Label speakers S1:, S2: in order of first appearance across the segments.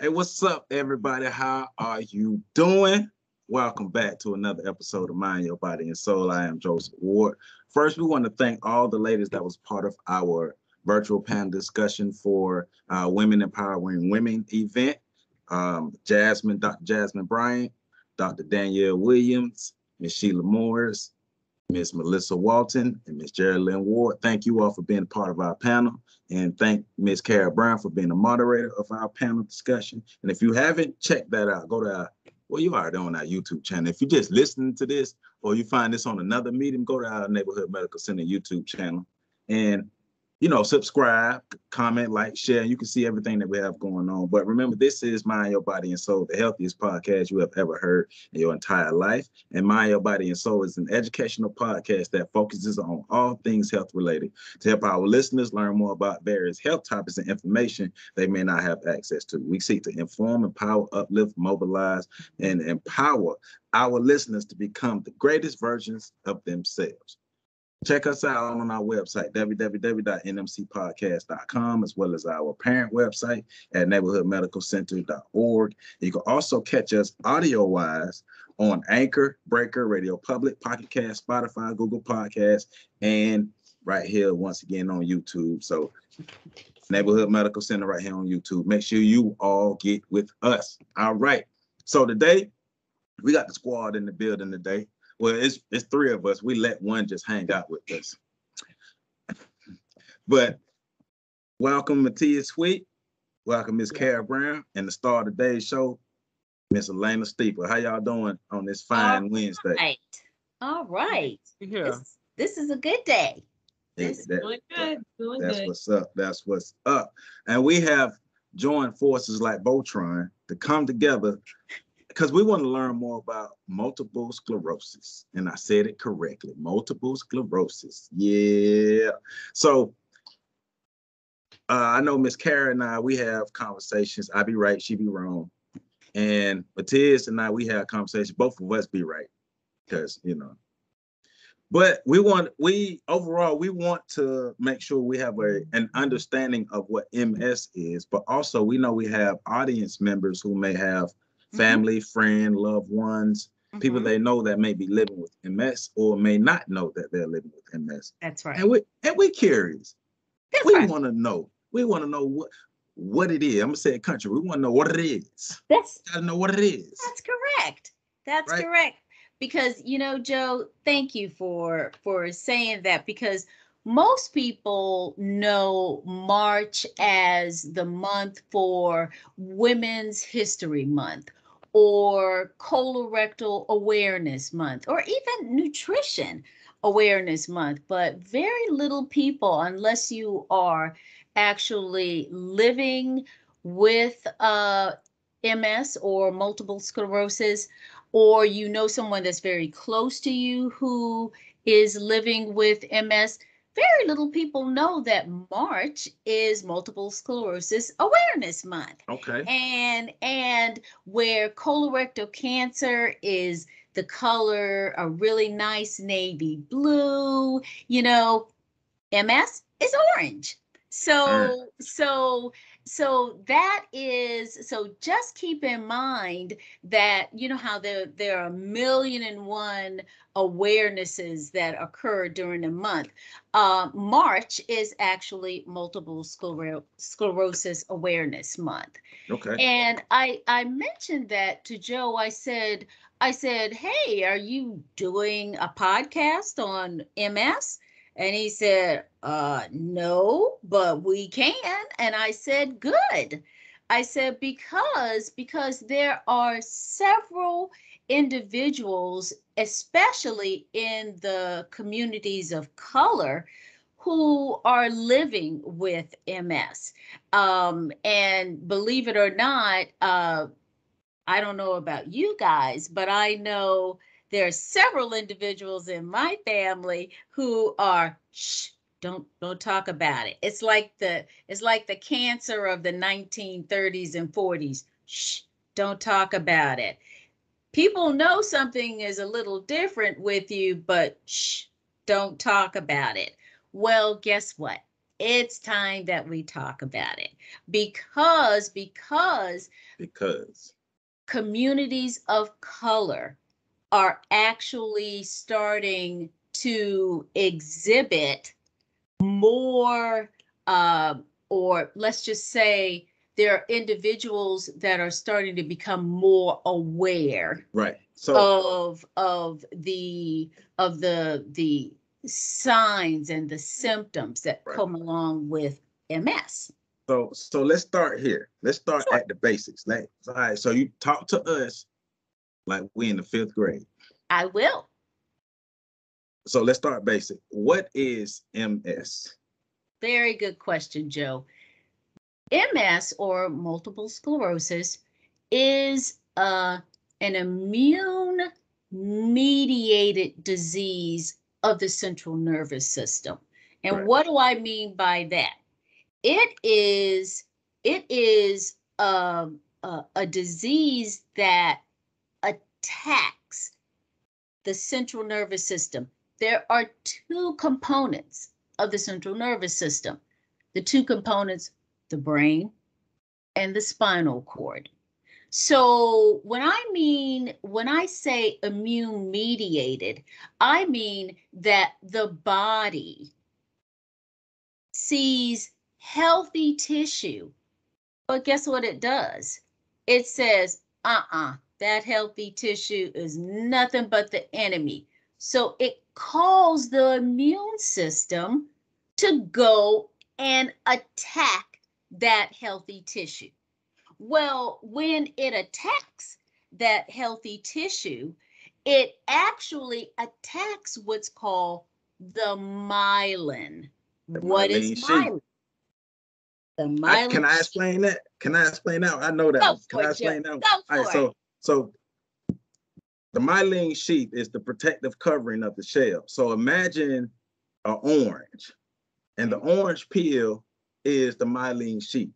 S1: Hey, what's up, everybody? How are you doing? Welcome back to another episode of Mind Your Body and Soul. I am Joseph Ward. First, we want to thank all the ladies that was part of our virtual panel discussion for uh, Women Empowering Women event. Um, Jasmine, Dr. Jasmine Bryant, Dr. Danielle Williams, Miss Sheila Morris, Miss Melissa Walton, and Miss Geraldine Ward. Thank you all for being part of our panel. And thank Miss Kara Brown for being the moderator of our panel discussion. And if you haven't checked that out, go to our, well, you already on our YouTube channel. If you're just listening to this or you find this on another medium, go to our Neighborhood Medical Center YouTube channel and you know, subscribe, comment, like, share. You can see everything that we have going on. But remember, this is Mind Your Body and Soul, the healthiest podcast you have ever heard in your entire life. And Mind Your Body and Soul is an educational podcast that focuses on all things health related to help our listeners learn more about various health topics and information they may not have access to. We seek to inform, empower, uplift, mobilize, and empower our listeners to become the greatest versions of themselves. Check us out on our website, www.nmcpodcast.com, as well as our parent website at neighborhoodmedicalcenter.org. You can also catch us audio wise on Anchor, Breaker, Radio Public, Pocket Cast, Spotify, Google Podcasts, and right here once again on YouTube. So, Neighborhood Medical Center right here on YouTube. Make sure you all get with us. All right. So, today we got the squad in the building today. Well, it's it's three of us. We let one just hang out with us. But welcome, Matthias Sweet. Welcome, Miss Kara Brown, and the star of today's show, Miss Elena Steeper. How y'all doing on this fine
S2: All
S1: Wednesday?
S2: Right. All right.
S3: Yeah.
S2: This, this is a good day.
S1: Yeah,
S2: This-
S1: that-
S3: Doing good. Doing
S1: that's
S3: good.
S1: what's up. That's what's up. And we have joined forces like Voltron to come together because we want to learn more about multiple sclerosis. And I said it correctly multiple sclerosis. Yeah. So uh, I know Miss Kara and I, we have conversations. I be right, she be wrong. And Matthias and I, we have conversations. Both of us be right because, you know, but we want we overall we want to make sure we have a an understanding of what ms is but also we know we have audience members who may have family friend loved ones people
S2: Mhm.
S1: they know that may be living with ms or may not know that they're living with ms
S2: That's right.
S1: and we and we're curious
S2: That's
S1: we
S2: right.
S1: want to know we want to know what what it is i'm gonna say country we want to know what it is
S2: That's
S1: gotta know what it is
S2: that's correct. That's
S1: Right.
S2: correct. Because you know, Joe, thank you for for saying that because most people know March as the month for Women's History Month or Colorectal Awareness Month or even Nutrition Awareness Month. But very little people, unless you are actually living with uh, MS or multiple sclerosis, or you know someone that's very close to you who is living with MS, very little people know that March is multiple sclerosis awareness month.
S1: okay
S2: And and where colorectal cancer is the color a really nice navy blue, you know, MS is orange. So mm. so so that is so just keep in mind that you know how there there are a million and one awarenesses that occur during the month. Uh, March is actually multiple sclero- sclerosis awareness month.
S1: okay
S2: And I I mentioned that to Joe. I said I said, "Hey, are you doing a podcast on MS?" And he said, "Uh, no, but we can." And I said, "Good." I said because because there are several individuals, especially in the communities of color, who are living with MS. Um, and believe it or not, uh, I don't know about you guys, but I know there are several individuals in my family who are shh, don't don't talk about it. It's like the it's like the cancer of the 1930s and 40s. Shh, don't talk about it. People know something is a little different with you, but shh, don't talk about it. Well, guess what? it's time that we talk about it because because
S1: because
S2: communities of color are actually starting to exhibit more uh, or let's just say there are individuals that are starting to become more aware
S1: right so
S2: of of the of the the signs and the symptoms that
S1: Right.
S2: come along with MS.
S1: so so let's start here let's start
S2: Sure.
S1: at the basics all right so you talk to us like we in the fifth grade
S2: I will.
S1: so let's start basic what is ms
S2: Very good question, Joe. MS or multiple sclerosis is uh, an immune mediated disease of the central nervous system. And
S1: Right.
S2: what do I mean by that? It is it is um, a, a disease that attacks the central nervous system. There are two components of the central nervous system. The two components, the brain and the spinal cord. So when I mean, when I say immune mediated, I mean that the body sees healthy tissue, but guess what it does? It says, uh-uh, that healthy tissue is nothing but the enemy. So it calls the immune system to go and attack that healthy tissue. Well, when it attacks that healthy tissue, it actually attacks what's called the myelin.
S1: The
S2: What is
S1: myelin sheath.
S2: myelin? The
S1: I,
S2: myelin.
S1: can I explain that can i explain that i know that can i explain that one?
S2: Go
S1: all right so. So the myelin sheath is the protective covering of the shell so imagine an orange and the mm-hmm. orange peel is the myelin sheath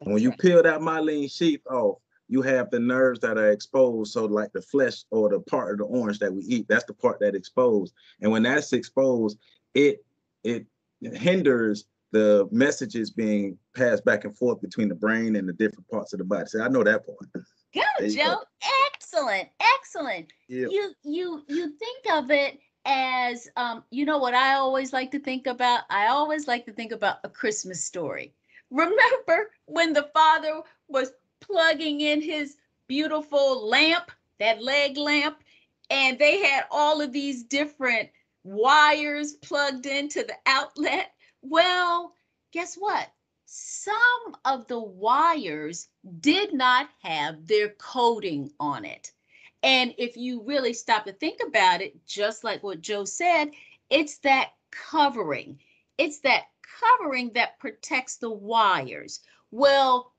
S1: And when you peel that myelin sheath off, you have the nerves that are exposed. So, like the flesh or the part of the orange that we eat, that's the part that exposed. And when that's exposed, it it hinders the messages being passed back and forth between the brain and the different parts of the body. So I know that part.
S2: Go,
S1: you go.
S2: Joe. Excellent, excellent.
S1: Yeah.
S2: You you you think of it as um, you know what I always like to think about? I always like to think about a Christmas story. Remember when the father was plugging in his beautiful lamp, that leg lamp, and they had all of these different wires plugged into the outlet? Well, guess what? Some of the wires did not have their coating on it. And if you really stop to think about it, just like what Joe said, it's that covering. It's that covering that protects the wires. Well,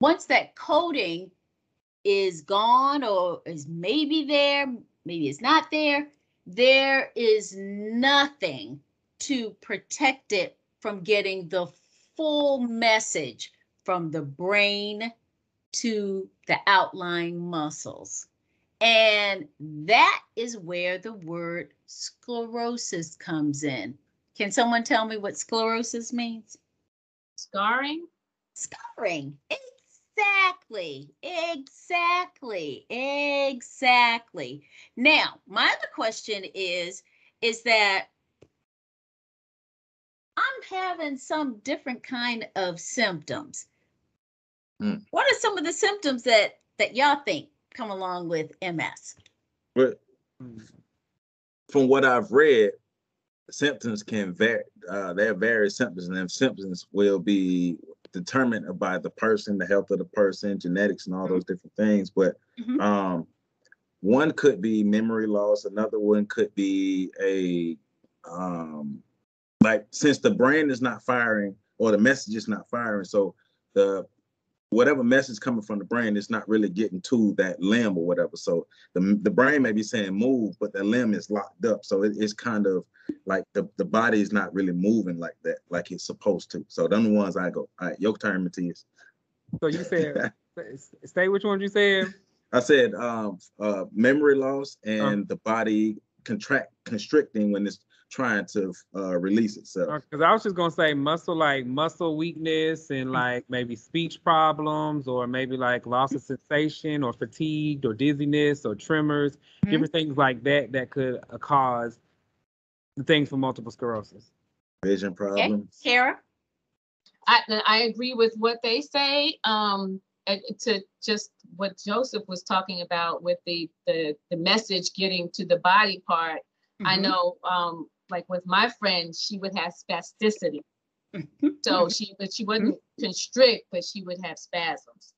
S2: once that coating is gone or is maybe there, maybe it's not there, there is nothing to protect it from getting the full message from the brain to the outlying muscles. And that is where the word sclerosis comes in. Can someone tell me what sclerosis means?
S3: Scarring?
S2: Scarring. Exactly. Exactly. Exactly. Now, my other question is is that having some different kind of symptoms.
S1: Hmm.
S2: What are some of the symptoms that that y'all think come along with MS?
S1: But from what I've read, symptoms can vary. Uh, there are various symptoms, and them symptoms will be determined by the person, the health of the person, genetics, and all those different things. But
S2: Mhm.
S1: um, one could be memory loss. Another one could be a um, like since the brain is not firing or the message is not firing, so the whatever message coming from the brain is not really getting to that limb or whatever. So the the brain may be saying move, but the limb is locked up. So it, it's kind of like the, the body is not really moving like that, like it's supposed to. So them the ones I go. All right, your turn, Matthias.
S4: So you said, stay which one you said?
S1: I said um uh memory loss and the body contract constricting when it's trying to uh, release itself.
S4: Because I was just gonna say muscle like muscle weakness and like maybe speech problems or maybe like loss of sensation or fatigue or dizziness or tremors,
S2: Mhm.
S4: different things like that that could uh, cause the things for multiple sclerosis.
S1: Vision problems.
S2: Kara?
S3: I, I agree with what they say. Um, to just what Joseph was talking about with the, the, the message getting to the body part. I
S2: Mhm.
S3: know, um, like with my friend, she would have spasticity. So she, but she wouldn't constrict, but she would have spasms.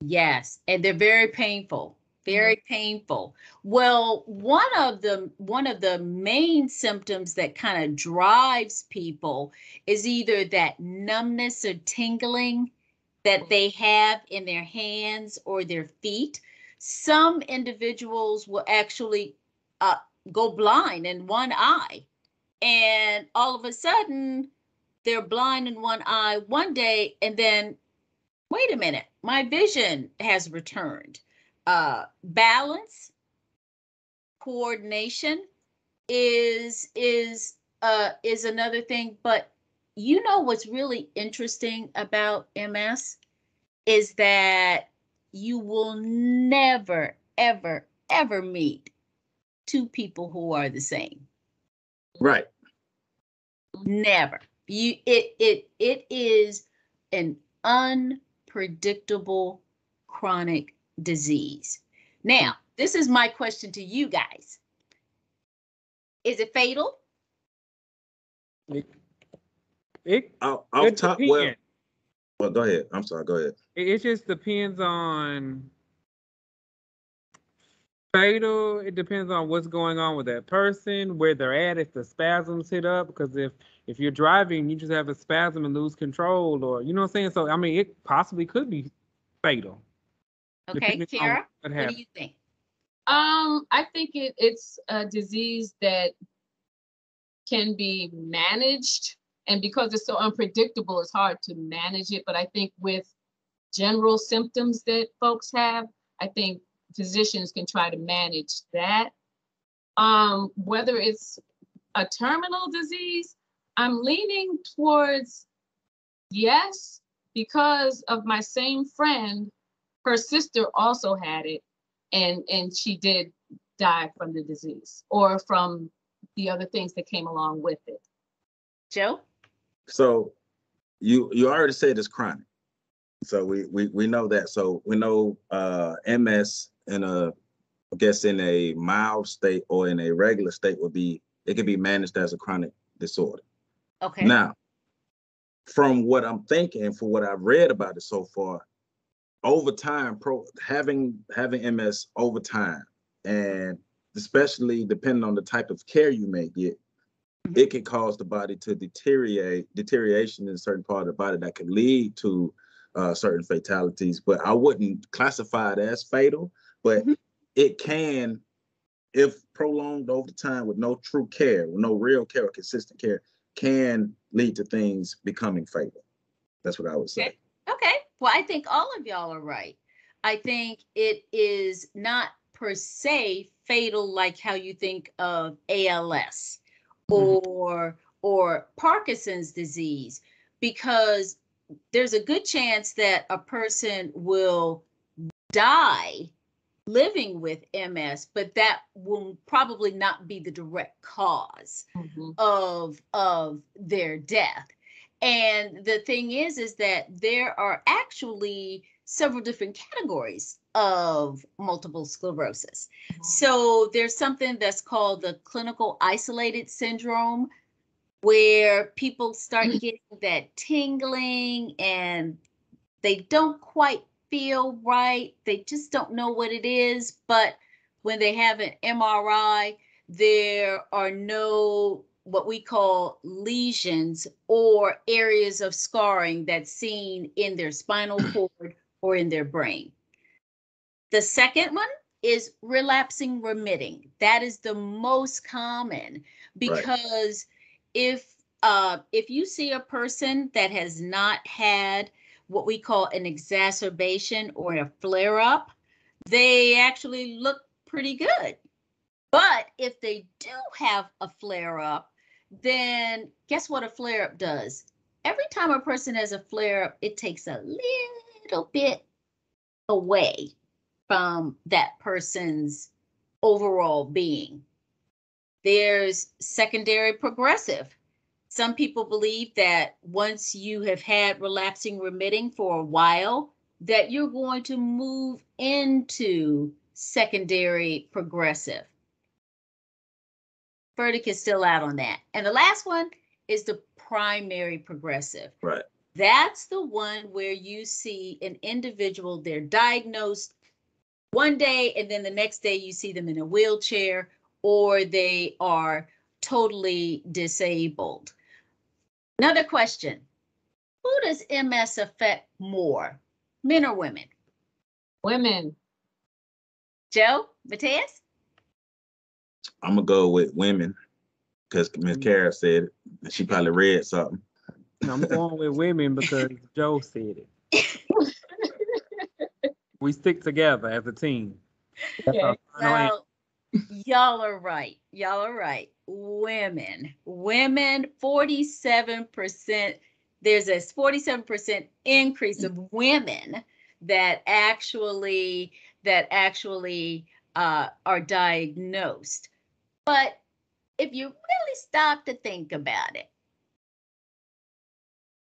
S2: Yes, and they're very painful. Very painful. Well, one of the one of the main symptoms that kind of drives people is either that numbness or tingling that they have in their hands or their feet. Some individuals will actually uh, go blind in one eye, and all of a sudden they're blind in one eye one day, and then wait a minute, my vision has returned. Uh, balance, coordination is is uh is another thing. But you know what's really interesting about MS is that you will never, ever, ever meet two people who are the same.
S1: Right.
S2: Never. You it it it is an unpredictable chronic disease. Now, this is my question to you guys. Is it fatal?
S4: It, it,
S1: Off, off
S4: it
S1: top, well, well, go ahead. I'm sorry. Go ahead.
S4: It, it just depends on fatal. It depends on what's going on with that person, where they're at, if the spasms hit up. Because if if you're driving, you just have a spasm and lose control, or you know what I'm saying. So I mean, it possibly could be fatal.
S2: Okay, Kara
S4: what
S2: what do you think?
S3: Um, I think it, it's a disease that can be managed. And because it's so unpredictable, it's hard to manage it. But I think with general symptoms that folks have, I think physicians can try to manage that. Um, whether it's a terminal disease, I'm leaning towards yes, because of my same friend, her sister also had it and and she did die from the disease or from the other things that came along with it.
S2: Joe?
S1: So you you already said it's chronic. So we we we know that. So we know uh MS in a I guess in a mild state or in a regular state would be it could be managed as a chronic disorder.
S2: Okay.
S1: Now, from what I'm thinking, for what I've read about it so far, over time, pro having having MS over time, and especially depending on the type of care you may get,
S2: Mhm.
S1: it can cause the body to deteriorate, deterioration in a certain part of the body that can lead to uh, certain fatalities. But I wouldn't classify it as fatal, but
S2: Mhm.
S1: it can, if prolonged over time with no true care, with no real care or consistent care, can lead to things becoming fatal. That's what I would say.
S2: Okay. Okay. Well, I think all of y'all are right. I think it is not per se fatal like how you think of ALS or or Parkinson's disease because there's a good chance that a person will die living with MS, but that will probably not be the direct cause mm-hmm. of of their death. And the thing is is that there are actually several different categories of multiple sclerosis. Mm-hmm. So there's something that's called the clinical isolated syndrome where people start getting that tingling and they don't quite feel right they just don't know what it is but when they have an mri there are no what we call lesions or areas of scarring that's seen in their spinal cord or in their brain. The second one is relapsing remitting. That is the most common because if uh, if you see a person that has not had what we call an exacerbation or a flare up, they actually look pretty good. But if they do have a flare up, then guess what a flare up does? Every time a person has a flare up, it takes a little bit away from that person's overall being. There's secondary progressive. Some people believe that once you have had relapsing remitting for a while, that you're going to move into secondary progressive. Verdict is still out on that. And the last one is the primary progressive.
S1: Right.
S2: That's the one where you see an individual, they're diagnosed one day, and then the next day you see them in a wheelchair, or they are totally disabled. Another question Who does MS affect more, men or women?
S3: Women.
S2: Joe, Mateus?
S1: I'm gonna go with women because Miss
S4: Mm.
S1: Kara said it. and She probably read something.
S4: I'm going with women because Joe said it. We stick together as a team. That's our final
S2: y'all are right. Y'all are right. Women, women, 47%. There's a 47% increase of women that actually that actually uh, are diagnosed. But if you really stop to think about it,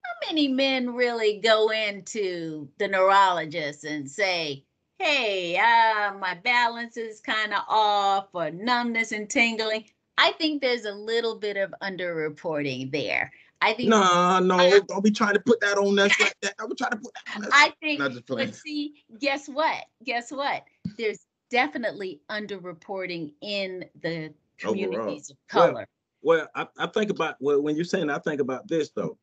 S2: how many men really go into the neurologist and say, hey, uh, my balance is kind of off or numbness and tingling. I think there's a little bit of underreporting there. I think
S1: No, no, don't be trying to put that on us like that. I'm trying to put that on us.
S2: I think
S1: Not just playing.
S2: but see, guess what? Guess what? There's definitely underreporting in the
S1: Overall.
S2: communities of color.
S1: Well, I, I think about well when you're saying I think about this though.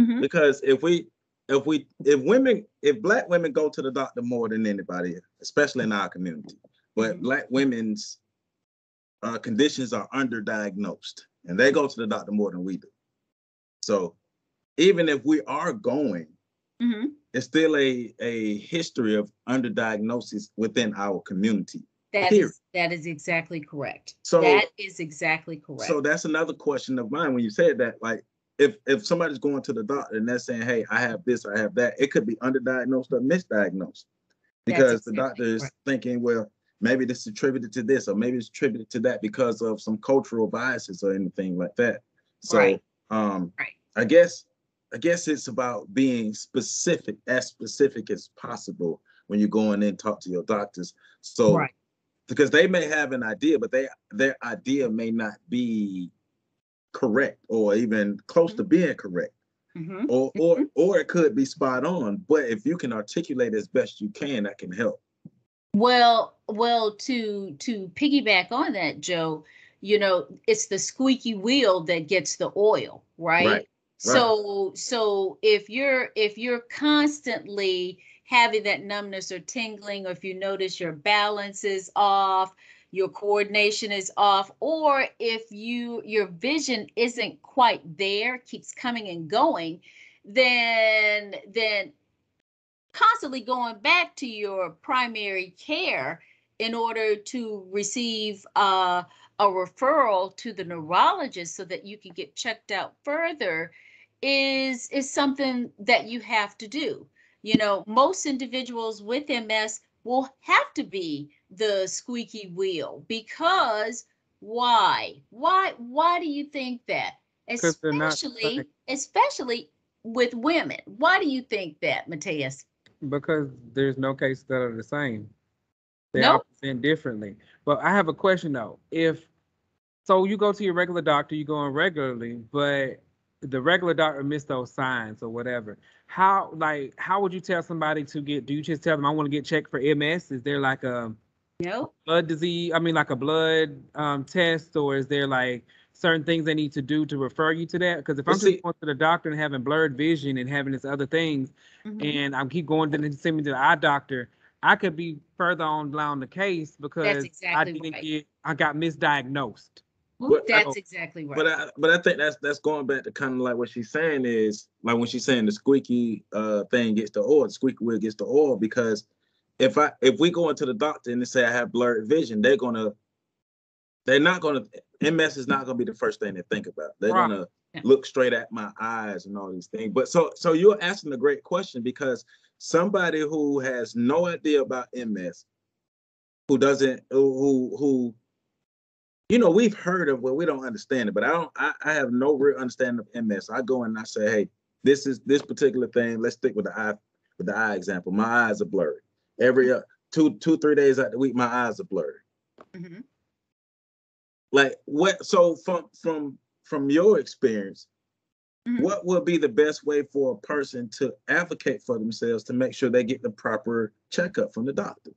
S2: Mhm.
S1: Because if we if we if women if black women go to the doctor more than anybody, especially in our community, but
S2: Mhm.
S1: black women's uh, conditions are underdiagnosed and they go to the doctor more than we do. So even if we are going,
S2: Mhm.
S1: it's still a a history of underdiagnosis within our community.
S2: That
S1: Period.
S2: is that is exactly correct.
S1: So
S2: that is exactly correct.
S1: So that's another question of mine when you said that. Like, if if somebody's going to the doctor and they're saying, "Hey, I have this, I have that," it could be underdiagnosed or misdiagnosed because the doctor is
S2: correct.
S1: thinking, "Well, maybe this is attributed to this, or maybe it's attributed to that because of some cultural biases or anything like that." So,
S2: Right.
S1: um,
S2: Right.
S1: I guess I guess it's about being specific, as specific as possible when you're going in and talk to your doctors. So
S2: right.
S1: because they may have an idea, but they their idea may not be correct or even close to being correct,
S2: mm-hmm.
S1: or or or it could be spot on. But if you can articulate as best you can, that can help.
S2: Well, well, to to piggyback on that, Joe, you know, it's the squeaky wheel that gets the oil, right?
S1: Right,
S2: So so if you're if you're constantly having that numbness or tingling, or if you notice your balance is off, your coordination is off, or if you your vision isn't quite there, keeps coming and going, then then constantly going back to your primary care in order to receive uh, a referral to the neurologist so that you can get checked out further is is something that you have to do. You know most individuals with ms will have to be the squeaky wheel because why? Why why do you think that? especially especially with women. Why do you think that mateus
S4: because there's no cases that are the same. They
S2: Nope.
S4: all present differently. But I have a question though. If so, you go to your regular doctor, you go in regularly, but the regular doctor missed those signs or whatever. How like how would you tell somebody to get? Do you just tell them I want to get checked for MS? Is there like a
S2: no
S4: blood disease? I mean, like a blood um, test, or is there like certain things they need to do to refer you to that? Because if
S1: Well,
S4: I'm
S1: see-
S4: just going to the doctor and having blurred vision and having this other things,
S2: Mhm.
S4: and I keep going to the send me to the eye doctor, I could be further on down the case because I
S2: exactly
S4: didn't
S2: right.
S4: get I got misdiagnosed.
S1: But-
S2: That's exactly right.
S1: But I but I think that's that's going back to kind of like what she's saying is like when she's saying the squeaky uh thing gets the oil, the squeaky wheel gets the oil because if I if we go into the doctor and they say I have blurred vision, they're gonna they're not gonna MS is not gonna be the first thing they think about. They're
S4: Right.
S1: gonna
S2: Yeah.
S1: look straight at my eyes and all these things. But so so you're asking a great question because somebody who has no idea about MS, who doesn't who who you know, we've heard of well, we don't understand it, but I don't I, I have no real understanding of MS. I go and I say, hey, this is this particular thing. Let's stick with the eye with the eye example. My eyes are blurry. Every uh, two two three days out of the week, my eyes are blurry
S2: Mhm.
S1: Like what so from from from your experience
S2: Mhm.
S1: what would be the best way for a person to advocate for themselves to make sure they get the proper checkup from the doctor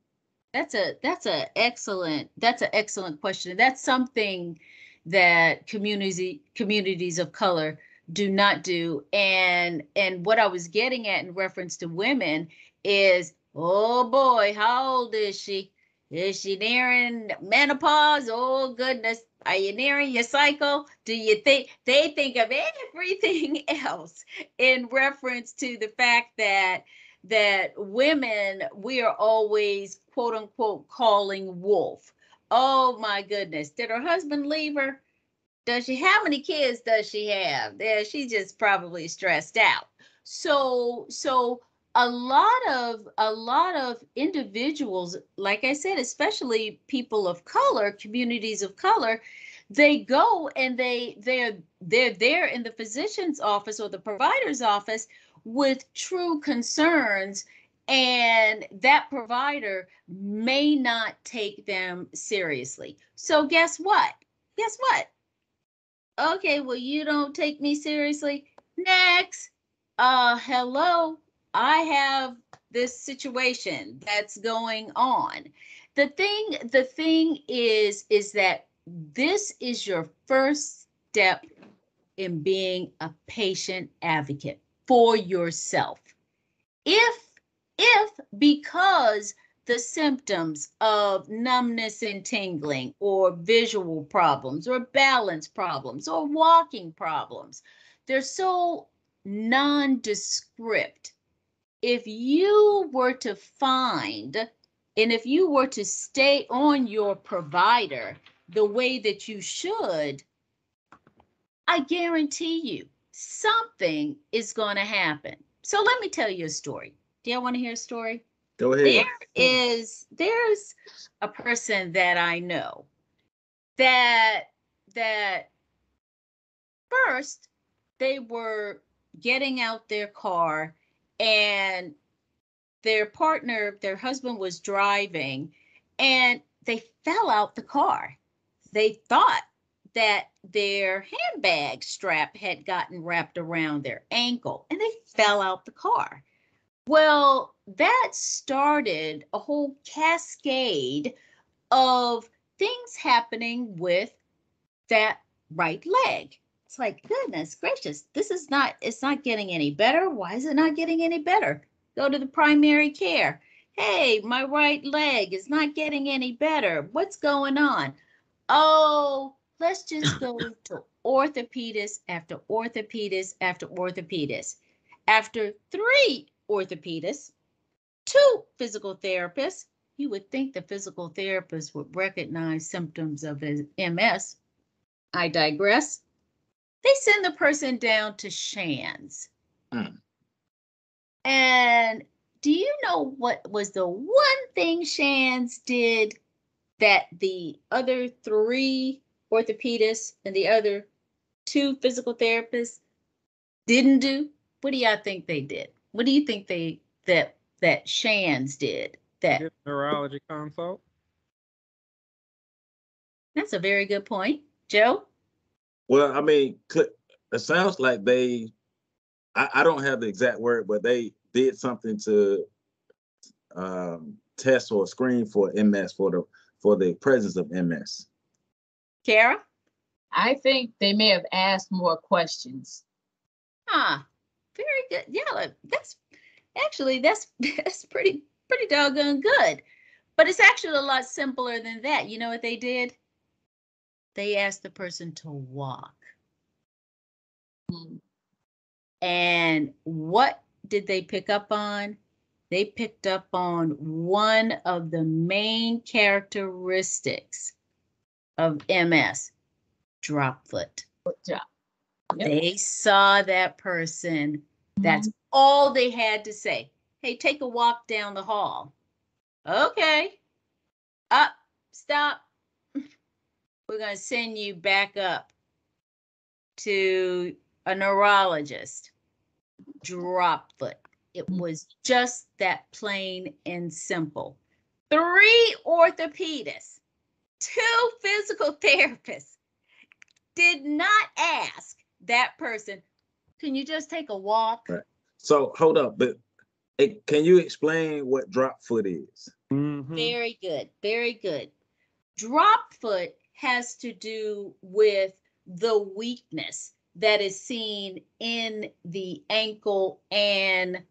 S2: That's a that's a excellent that's an excellent question. That's something that community communities of color do not do. And and what I was getting at in reference to women is, oh boy, how old is she? Is she nearing menopause? Oh goodness. Are you nearing your cycle? Do you think they think of everything else in reference to the fact that that women we are always quote unquote calling wolf. Oh my goodness. Did her husband leave her? Does she how many kids does she have? Yeah, she's just probably stressed out. So so a lot of a lot of individuals, like I said, especially people of color, communities of color, they go and they they're they're there in the physician's office or the provider's office with true concerns and that provider may not take them seriously. So guess what? Guess what? Okay, well you don't take me seriously. Next. Uh hello. I have this situation that's going on. The thing the thing is is that this is your first step in being a patient advocate for yourself. If if because the symptoms of numbness and tingling or visual problems or balance problems or walking problems they're so nondescript if you were to find and if you were to stay on your provider the way that you should i guarantee you something is going to happen. So let me tell you a story. Do you want to hear a story?
S1: Go ahead.
S2: There is there's a person that I know that that first they were getting out their car and their partner their husband was driving and they fell out the car they thought that their handbag strap had gotten wrapped around their ankle and they fell out the car well, that started a whole cascade of things happening with that right leg. It's like, goodness gracious, this is not, it's not getting any better. Why is it not getting any better? Go to the primary care. Hey, my right leg is not getting any better. What's going on? Oh, let's just go to orthopedist after orthopedist after orthopedist. After three orthopedists, two physical therapists. You would think the physical therapist would recognize symptoms of MS. I digress. They send the person down to Shands.
S1: Hmm.
S2: And do you know what was the one thing Shands did that the other three orthopedists and the other two physical therapists didn't do? What do y'all think they did? What do you think they that that Shands did? That
S4: Get a neurology consult.
S2: that's a very good point, Joe.
S1: Well i mean it sounds like they I, I don't have the exact word but they did something to um test or screen for ms for the for the presence of ms
S2: Kara?
S3: I think they may have asked more questions.
S2: Huh. Very good. Yeah, that's actually that's that's pretty pretty doggone good. But it's actually a lot simpler than that. You know what they did? They asked the person to walk.
S3: Hmm.
S2: And what did they pick up on? They picked up on one of the main characteristics of MS? Drop foot.
S3: job. Yep.
S2: They saw that person. That's all they had to say. Hey, take a walk down the hall. Okay. Up, stop. We're going to send you back up to a neurologist. Drop foot. It was just that plain and simple. Three orthopedists, two physical therapists did not ask that person, can you just take a walk?
S1: Right. So hold up, but eh, can you explain what drop foot is?
S4: Mhm.
S2: Very good. Very good. Drop foot has to do with the weakness that is seen in the ankle and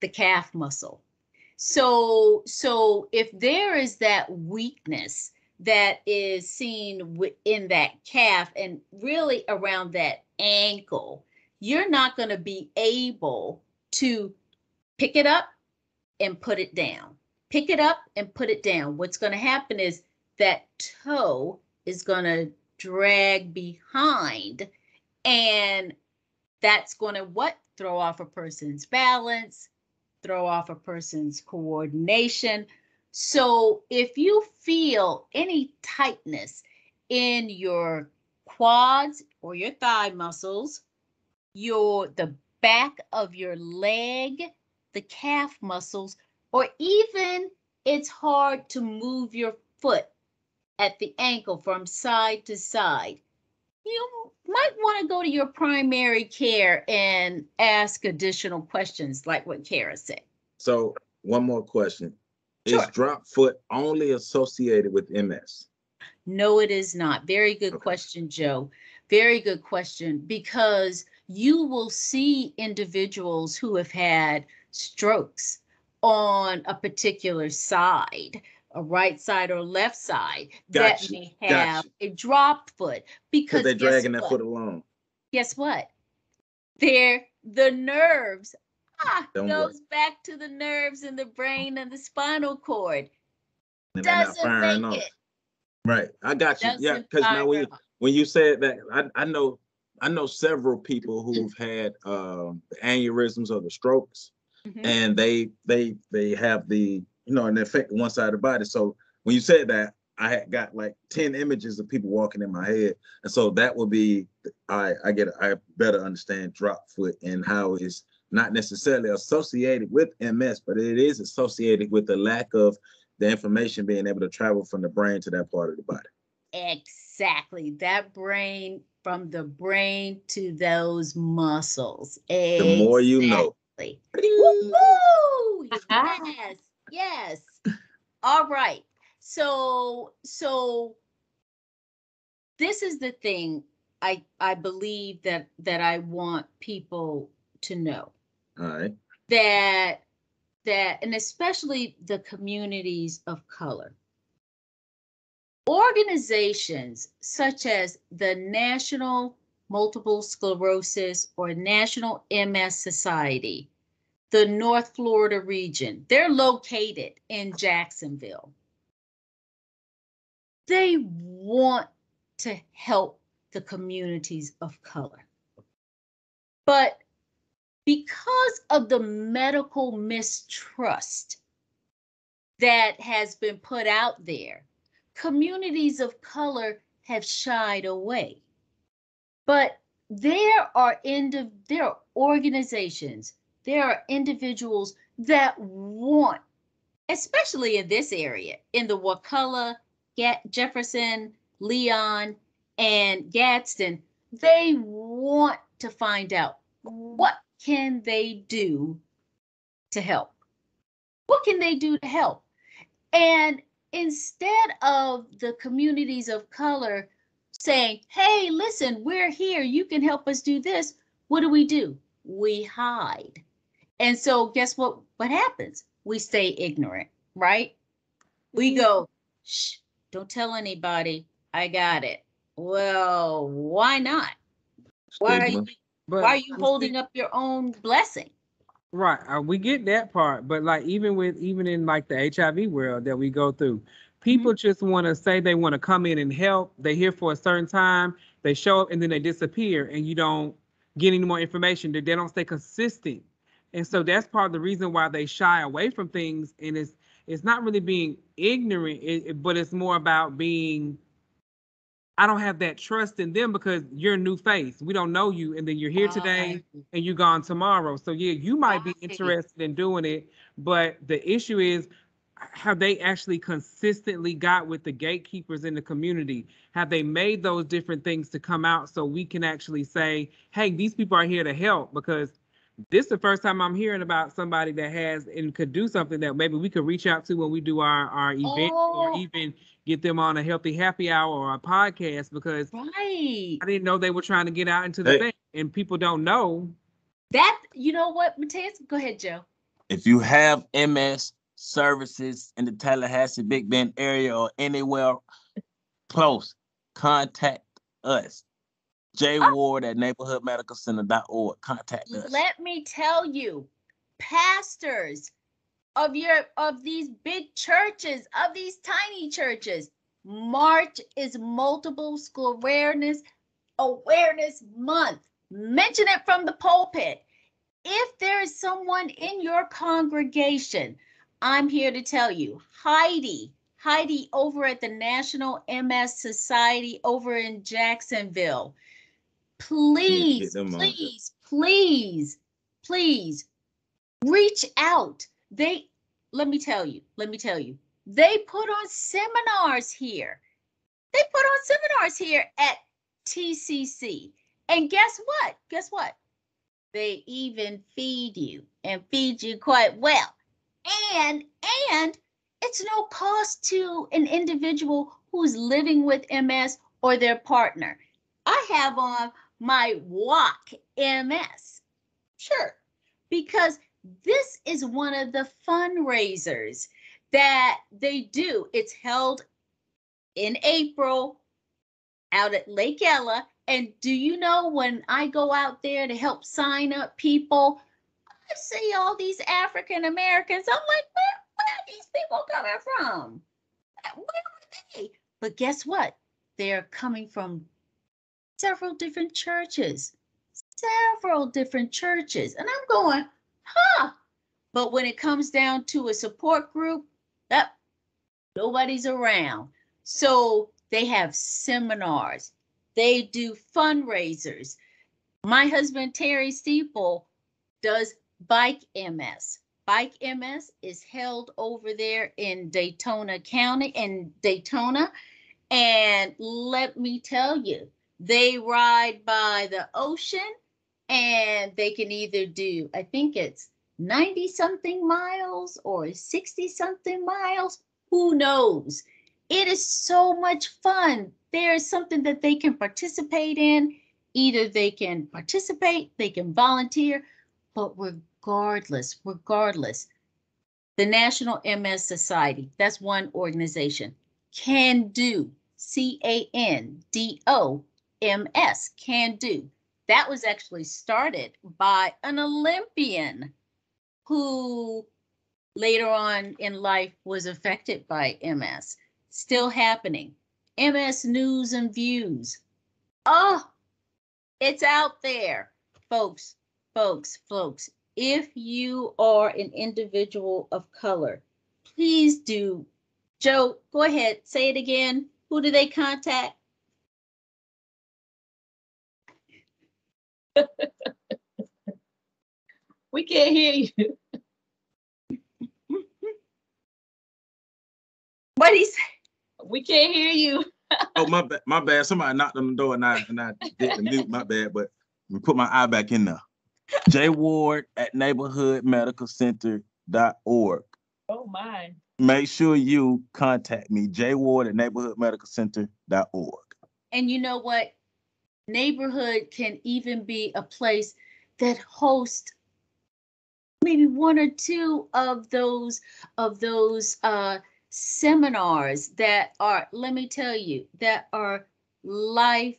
S2: the calf muscle. So, so if there is that weakness that is seen in that calf and really around that ankle, you're not going to be able to pick it up and put it down. Pick it up and put it down. What's going to happen is that toe is going to drag behind and that's going to what? Throw off a person's balance throw off a person's coordination. So if you feel any tightness in your quads or your thigh muscles your the back of your leg the calf muscles or even it's hard to move your foot at the ankle from side to side, you might want to go to your primary care and ask additional questions like what Kara said.
S1: So one more question. Is drop foot only associated with MS?
S2: No, it is not. Very good
S1: Okay.
S2: question, Joe. Very good question because you will see individuals who have had strokes on a particular side, a right side or left side, that may have
S1: gotcha.
S2: a drop foot because
S1: they're dragging that foot along.
S2: Guess what? They're the nerves. Ah,
S1: Don't
S2: goes back to the nerves in the brain and the spinal cord.
S1: They're
S2: Doesn't
S1: firing
S2: make
S1: off.
S2: it.
S1: Right. I got you. Yeah,
S2: Doesn't
S1: because now when you, when you said that, I, I know I know several people who've had um the aneurysms or the strokes.
S2: Mhm.
S1: and they they they have the you know an effect on one side of the body. So when you said that, I had got like ten images of people walking in my head, and so that would be I I get I better understand drop foot and how it's not necessarily associated with MS, but it is associated with the lack of the information being able to travel from the brain to that part of the body.
S2: Exactly. That brain, from the brain to those muscles.
S1: The more you know.
S2: Woo-hoo! Yes, yes. All right. So, so this is the thing I I believe that that I want people to know
S1: All right.
S2: that that and especially the communities of color organizations such as the national multiple sclerosis or national ms society the north florida region. They're located in jacksonville. They want to help the communities of color. But because of the medical mistrust that has been put out there, communities of color have shied away. But there are indiv- there are organizations, there are individuals that want, especially in this area, in the Wakulla, Jefferson, Leon, and Gadsden, they want to find out what can they do to help? What can they do to help? And instead of the communities of color saying, hey, listen, we're here, you can help us do this, what do we do? We hide. And so guess what what happens? We stay ignorant, right? We go, shh, don't tell anybody. I got it. Well, why not? Why are you
S4: But
S2: why are you holding up your own blessing?
S4: Right, uh, we get that part, but like even with even in like the HIV world that we go through, People just want to say they want to come in and help. They're here for a certain time. They show up and then they disappear, and you don't get any more information. They, they don't stay consistent, and so that's part of the reason why they shy away from things. And it's it's not really being ignorant, it, but it's more about being. I don't have that trust in them because you're a new face. We don't know you, and then you're here today
S2: Right.
S4: and you're gone tomorrow. So yeah, you might be interested in doing it, but the issue is have they actually consistently got with the gatekeepers in the community? Have they made those different things to come out so we can actually say, hey, these people are here to help? Because this is the first time I'm hearing about somebody that has and could do something that maybe we could reach out to when we do our, our event or
S2: Oh.
S4: even get them on a healthy happy hour or a podcast because
S2: Right.
S4: I didn't know they were trying to get out into the
S1: Hey.
S4: thing and people don't know
S2: That you know what, Mateus? Go ahead, Joe.
S5: If you have MS services in the Tallahassee Big Bend area or anywhere close, contact us. J. Ward at neighborhoodmedicalcenter.org. Contact us.
S2: Let me tell you, pastors of your of these big churches, of these tiny churches, March is multiple sclerosis awareness awareness month. Mention it from the pulpit. If there is someone in your congregation, I'm here to tell you, Heidi, Heidi over at the National MS Society over in Jacksonville. Please, please, please, please reach out. They, let me tell you, let me tell you, they put on seminars here. They put on seminars here at TCC. And guess what? Guess what? They even feed you and feed you quite well. And, and it's no cost to an individual who's living with MS or their partner. I have on my walk MS. Sure. Because this is one of the fundraisers that they do. It's held in April out at Lake Ella. And do you know when I go out there to help sign up people, I see all these African Americans. I'm like, where, where are these people coming from? Where are they? But guess what? They're coming from several different churches, several different churches. And I'm going, huh? But when it comes down to a support group, that nobody's around. So they have seminars, they do fundraisers. My husband, Terry Steeple, does Bike MS. Bike MS is held over there in Daytona County, in Daytona. And let me tell you, they ride by the ocean and they can either do, I think it's 90 something miles or 60 something miles. Who knows? It is so much fun. There is something that they can participate in. Either they can participate, they can volunteer, but regardless, regardless, the National MS Society, that's one organization, can do, C A N D O M S, can do. That was actually started by an Olympian who later on in life was affected by MS. Still happening. MS News and Views. Oh, it's out there, folks, folks, folks. If you are an individual of color, please do. Joe, go ahead, say it again. Who do they contact?
S3: We can't hear you.
S2: What do you say?
S3: We can't hear you.
S1: Oh, my bad. My bad. Somebody knocked on the door and I and I didn't mute. My bad. But let me put my eye back in there.
S5: J Ward at neighborhoodmedicalcenter.org.
S3: Oh my.
S5: Make sure you contact me, J Ward at neighborhoodmedicalcenter.org.
S2: And you know what? Neighborhood can even be a place that hosts maybe one or two of those of those uh seminars that are let me tell you that are life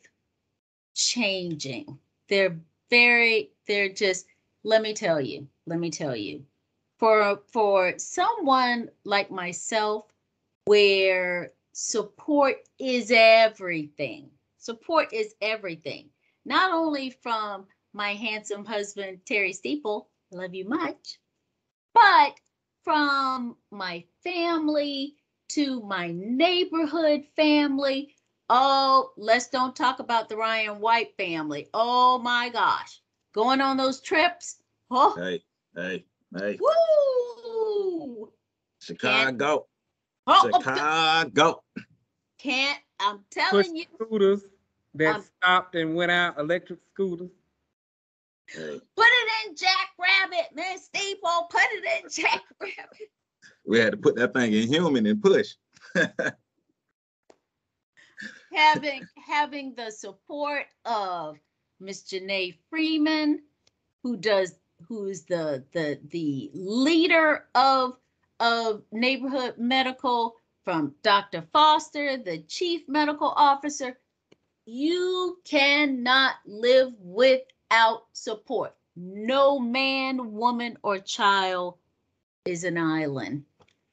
S2: changing they're very they're just let me tell you let me tell you for for someone like myself where support is everything. Support is everything. Not only from my handsome husband, Terry Steeple, love you much, but from my family to my neighborhood family. Oh, let's don't talk about the Ryan White family. Oh my gosh. Going on those trips. Oh,
S1: Hey, hey, hey.
S2: woo!
S1: Chicago.
S2: Oh, oh,
S1: Chicago.
S2: can't. I'm
S4: Push
S2: telling you,
S4: scooters that
S2: Um,
S4: stopped and went out, electric scooters.
S2: Put it in Jack Rabbit, man. Steeple, put it in Jack Rabbit.
S1: we had to put that thing in human and push.
S2: having having the support of Miss Janae Freeman, who does who's the the the leader of of neighborhood medical from Dr. Foster, the chief medical officer. You cannot live without support. No man, woman, or child is an island.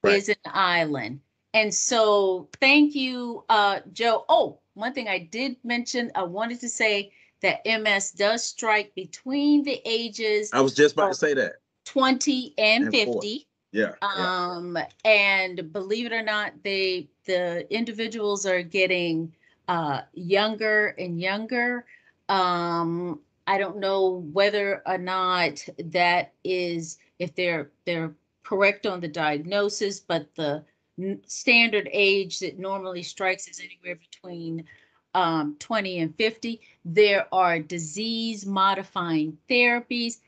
S1: Right.
S2: Is an island. And so thank you, uh, Joe. Oh, one thing I did mention, I wanted to say that MS does strike between the ages
S1: I was just about to say that.
S2: 20 and
S1: And
S2: 50.
S1: Yeah. yeah.
S2: Um, and believe it or not, they the individuals are getting uh younger and younger. Um, I don't know whether or not that is if they're they're correct on the diagnosis, but the standard age that normally strikes is anywhere between um 20 and 50. There are disease modifying therapies.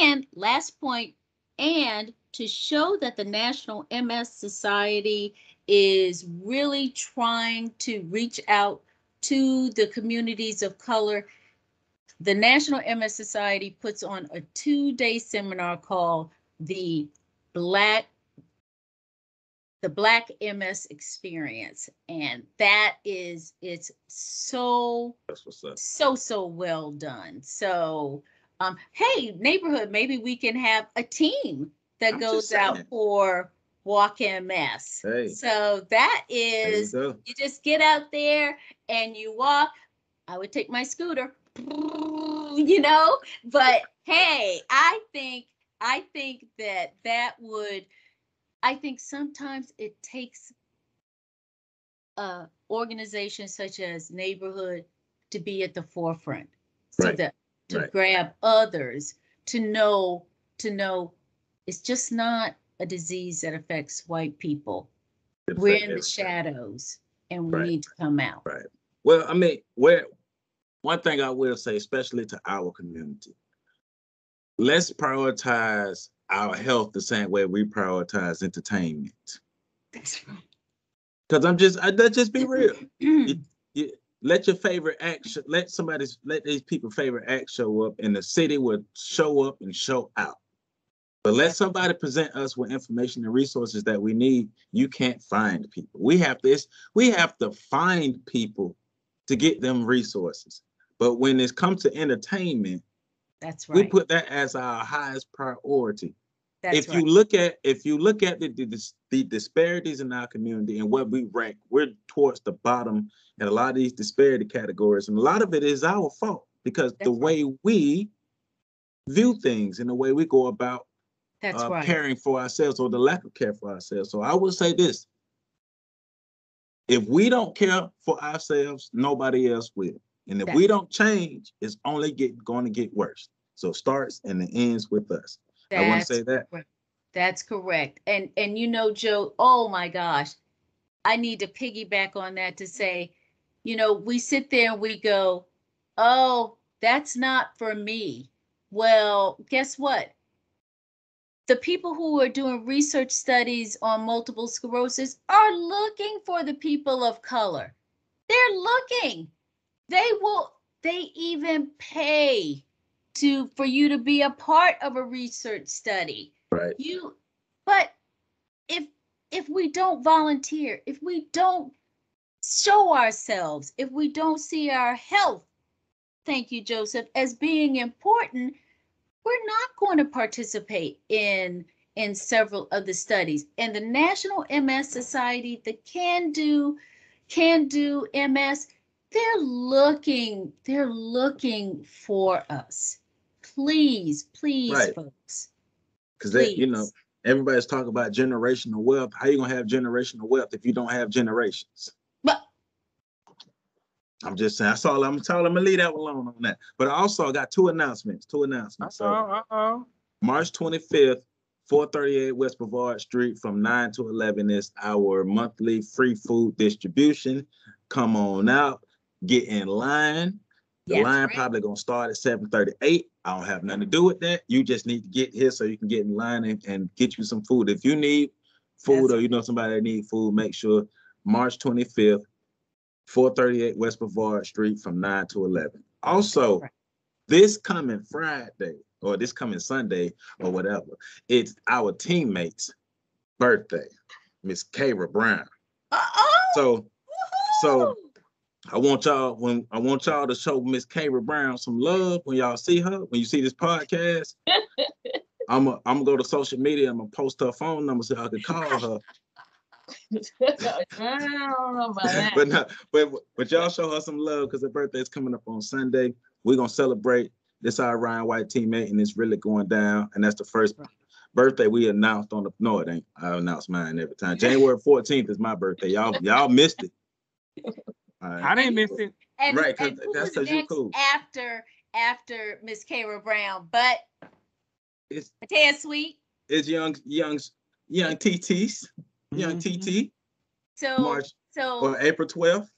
S2: And last point, and to show that the National MS Society is really trying to reach out to the communities of color, the National MS Society puts on a two-day seminar called the Black the Black MS Experience, and that is it's so
S1: That's what's up.
S2: so so well done. So um hey neighborhood maybe we can have a team that
S1: I'm
S2: goes out for walk ms
S1: Hey.
S2: so that is
S1: you
S2: you just get out there and you walk. I would take my scooter you know? But hey i think i think that that would i think sometimes it takes uh, a organization such as neighborhood to be at the forefront. So
S1: Right,
S2: that to
S1: right.
S2: grab others to know to know it's just not a disease that affects white people
S1: It
S2: we're in the shadows and we
S1: Right.
S2: need to come out
S1: Right. Well, I mean, where one thing I will say, especially to our community, let's prioritize our health the same way we prioritize entertainment. Because I'm just, I, let's just be real. Mm. You, let your favorite act, sh- let somebody's, let these people favorite act show up, and the city will show up and show out. But let somebody present us with information and resources that we need. You can't find people. We have this. We have to find people to get them resources. But when it comes to entertainment,
S2: that's right.
S1: we put that as our highest priority
S2: that's
S1: if
S2: right
S1: you look at if you look at the, the the disparities in our community and what we rank, we're towards the bottom in a lot of these disparity categories, and a lot of it is our fault because the
S2: That's right.
S1: way we view things and the way we go about
S2: that's
S1: uh,
S2: right
S1: caring for ourselves or the lack of care for ourselves. So I would say this: if we don't care for ourselves, nobody else will, and if we don't change, it's only get going to get worse. So it starts and it ends with us. I want to say that.
S2: That's correct. And and you know, Joe, oh my gosh, I need to piggyback on that to say, you know, we sit there and we go, oh, that's not for me. Well, guess what? The people who are doing research studies on multiple sclerosis are looking for the people of color. They're looking. They will, they even pay to for you to be a part of a research study
S1: Right.
S2: you but if if we don't volunteer if we don't show ourselves if we don't see our health thank you joseph as being important we're not going to participate in in several of the studies. And the National MS Society, the Can Do, Can Do MS, they're looking, they're looking for us. Please, please,
S1: Right.
S2: folks.
S1: Because they, you know, everybody's talking about generational wealth. How you gonna have generational wealth if you don't have generations?
S2: But
S1: I'm just saying. That's all I'm that's all I'm gonna leave that alone on that. But I also got two announcements. Two announcements. So
S4: Uh-oh, uh-oh.
S1: March 25th, 438 West Brevard Street from 9 to 11 is our monthly free food distribution. Come on out, get in line. The
S2: Yes,
S1: line
S2: right.
S1: probably gonna start at 7:38. I don't have nothing to do with that. You just need to get here so you can get in line and, and get you some food. If you need food
S2: That's
S1: or you know somebody that need food, make sure March 25th, 438 West Brevard Street from 9 to 11. Also,
S2: Right. this
S1: coming Friday or this coming Sunday or whatever, it's our teammate's birthday, Miss Kara Brown.
S2: Uh-oh.
S1: So so! I want y'all when I want y'all to show Miss Kara Brown some love when y'all see her, when you see this podcast. I'm a, I'm gonna go to social media. I'm gonna post her phone number so I can call her.
S3: I don't know about that.
S1: but no, but but y'all show her some love because her birthday's coming up on Sunday. We're gonna celebrate this our Ryan White teammate, and it's really going down. And that's the first birthday we announced on the no, it ain't. I announce mine every time. January 14th is my birthday. Y'all y'all missed it. All right.
S4: I didn't miss it.
S2: And,
S1: Right, 'cause
S2: and
S1: that's
S2: was
S1: 'cause you cool.
S2: after after Miss Kara Brown, but
S1: It's
S2: Matea Sweet.
S1: it's young young young TTs, young
S4: Mhm.
S1: TT,
S2: So
S1: March
S2: so
S1: or April 12th.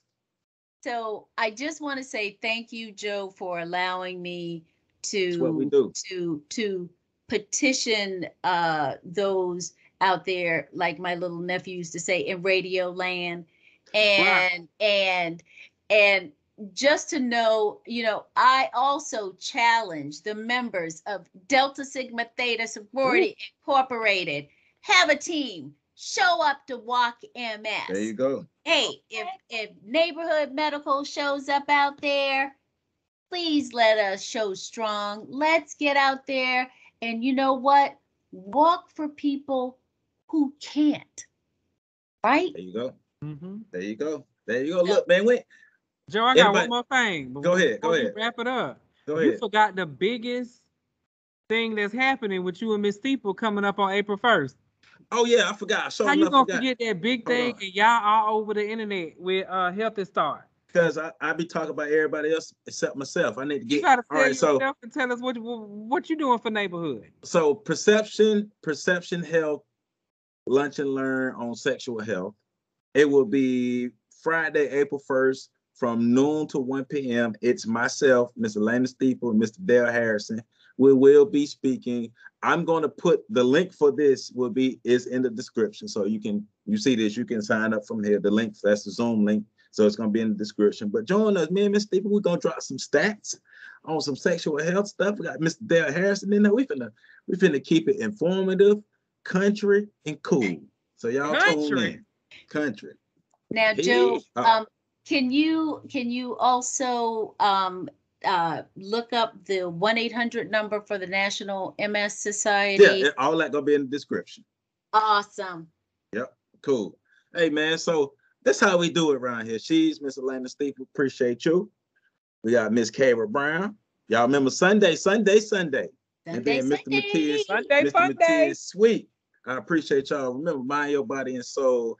S2: so I just want to say thank you, Joe, for allowing me
S1: That's what we
S2: to to to petition uh those out there, like my little nephew used to say, in radio land. And and and just to know, you know, I also challenge the members of Delta Sigma Theta Sorority Incorporated. Have a team. Show up to Walk MS
S1: There you go.
S2: hey, if if neighborhood medical shows up out there, please let us show strong. Let's get out there and you know what? Walk for people who can't. Right?
S1: There you go.
S4: Mhm.
S1: There you go. There you go. Look, man, wait.
S4: Joe, I got
S1: Everybody-
S4: one more thing.
S1: Go ahead, go ahead.
S4: Wrap it up.
S1: Go ahead.
S4: You forgot the biggest thing that's happening with you and Miss Steeple coming up on April 1st.
S1: Oh yeah, I forgot. So
S4: How you gonna forget that big thing and y'all all over the internet with uh Healthy Star?
S1: Because I, I be talking about everybody else except myself. I need to get You
S4: gotta
S1: all right. So
S4: and tell us what you- what you doing for neighborhood.
S1: so perception, perception health, lunch and learn on sexual health. It will be Friday, April 1st from noon to 1 p.m. It's myself, Mr. Landon Steeple, and Mr. Dale Harrison. We will be speaking. I'm going to put the link for this will be is in the description. So you can you see this, you can sign up from here. The link, that's the Zoom link. So it's gonna be in the description. But join us, me and Mr. Steeple, we're gonna drop some stats on some sexual health stuff. We got Mr. Dale Harrison in there. We finna we finna keep it informative, country, and cool. So y'all tune
S4: Country.
S1: in. Country.
S2: Now,
S1: Hey,
S2: Joe,
S1: uh,
S2: um, can you can you also um uh look up the one eight hundred number for the National MS Society?
S1: Yeah, all that gonna be in the description.
S2: Awesome. Yep.
S1: Cool. Hey man, so that's how we do it around here. She's Miss Elena Steeple. Appreciate you. We got Miss Kara Brown. Y'all remember Sunday, Sunday, Sunday. And
S2: Sunday,
S1: then Mr.
S2: Sunday.
S1: Matias,
S4: Sunday
S1: Mr.
S4: fun day.
S1: Matias Sweet. I appreciate y'all. Remember, Mind Your Body and Soul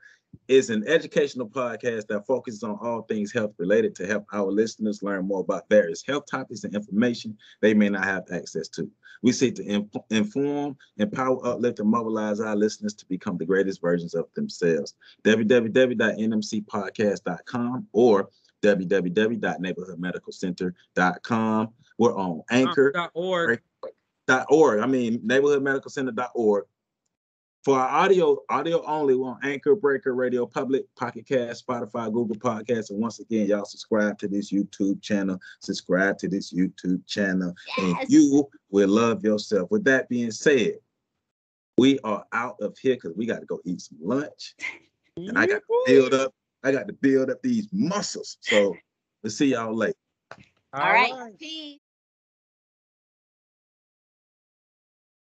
S1: is an educational podcast that focuses on all things health related to help our listeners learn more about various health topics and information they may not have access to. We seek to inf- inform, empower, uplift, and mobilize our listeners to become the greatest versions of themselves. www.nmcpodcast.com or www.neighborhoodmedicalcenter.com. We're on Anchor
S4: Dot org.
S1: dot org. I mean neighborhoodmedicalcenter.org. For our audio, audio only, we're on Anchor, Breaker, Radio Public, Pocket Cast, Spotify, Google Podcasts. And once again, y'all subscribe to this YouTube channel. Subscribe to this YouTube channel,
S2: Yes.
S1: and you will love yourself. With that being said, we are out of here because we got to go eat some lunch. And I got to build up. I got to build up these muscles. So we'll see y'all later.
S2: All right. Peace.